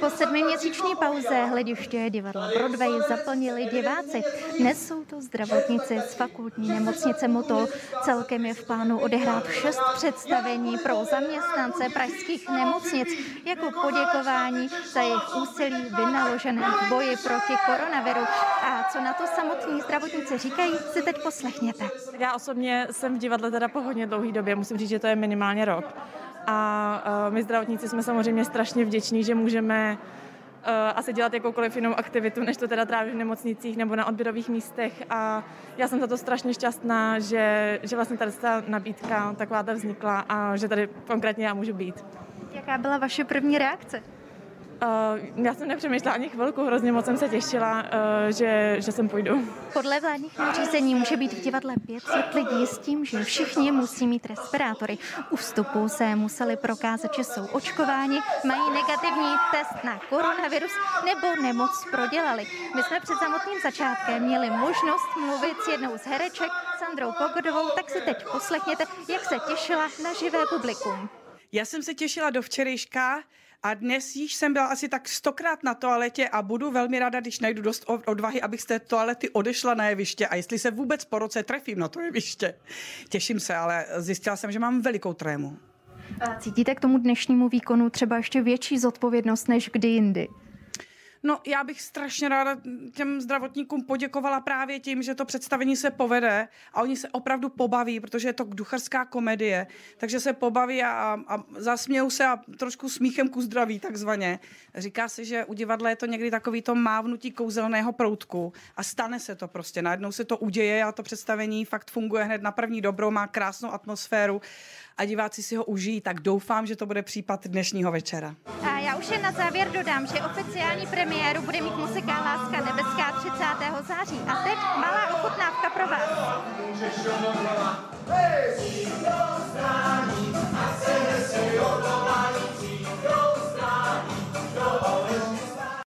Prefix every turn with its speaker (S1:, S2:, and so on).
S1: Po sedmiměsíční pauze hlediště divadla Broadway zaplnili diváci. Dnes jsou to zdravotníci z fakultní nemocnice Motol. Celkem je v plánu odehrát šest představení pro zaměstnance pražských nemocnic jako poděkování za jejich úsilí vynaložené v boji proti koronaviru. A co na to samotní zdravotníci říkají, si teď poslechněte.
S2: Já osobně jsem v divadle teda po hodně dlouhé době, musím říct, že to je minimálně rok. A my zdravotníci jsme samozřejmě strašně vděční, že můžeme asi dělat jakoukoliv jinou aktivitu, než to teda trávit v nemocnicích nebo na odběrových místech a já jsem za to strašně šťastná, že, že vlastně tady ta nabídka taková ta vznikla a že tady konkrétně já můžu být.
S1: Jaká byla vaše první reakce?
S2: Uh, já jsem nepřemýšlela ani chvilku, hrozně moc jsem se těšila, uh, že, že sem půjdu.
S1: Podle vládních nařízení může být v divadle 500 lidí s tím, že všichni musí mít respirátory. U vstupu se museli prokázat, že jsou očkováni, mají negativní test na koronavirus nebo nemoc prodělali. My jsme před samotným začátkem měli možnost mluvit s jednou z hereček, Sandrou Pogodovou, tak si teď poslechněte, jak se těšila na živé publikum.
S3: Já jsem se těšila do včerejška, a dnes již jsem byla asi tak stokrát na toaletě a budu velmi ráda, když najdu dost odvahy, abych z té toalety odešla na jeviště a jestli se vůbec po roce trefím na to jeviště. Těším se, ale zjistila jsem, že mám velikou trému.
S1: A cítíte k tomu dnešnímu výkonu třeba ještě větší zodpovědnost než kdy jindy?
S3: No, já bych strašně ráda těm zdravotníkům poděkovala právě tím, že to představení se povede a oni se opravdu pobaví, protože je to ducharská komedie, takže se pobaví a, a zasmějou se a trošku smíchem ku zdraví takzvaně. Říká se, že u divadla je to někdy takový to mávnutí kouzelného proutku a stane se to prostě. Najednou se to uděje a to představení fakt funguje hned na první dobrou, má krásnou atmosféru a diváci si ho užijí, tak doufám, že to bude případ dnešního večera.
S1: A já už jen na závěr dodám, že oficiální premiéru bude mít muzika Láska nebeská 30. září. A teď malá ochutnávka pro vás. Hey!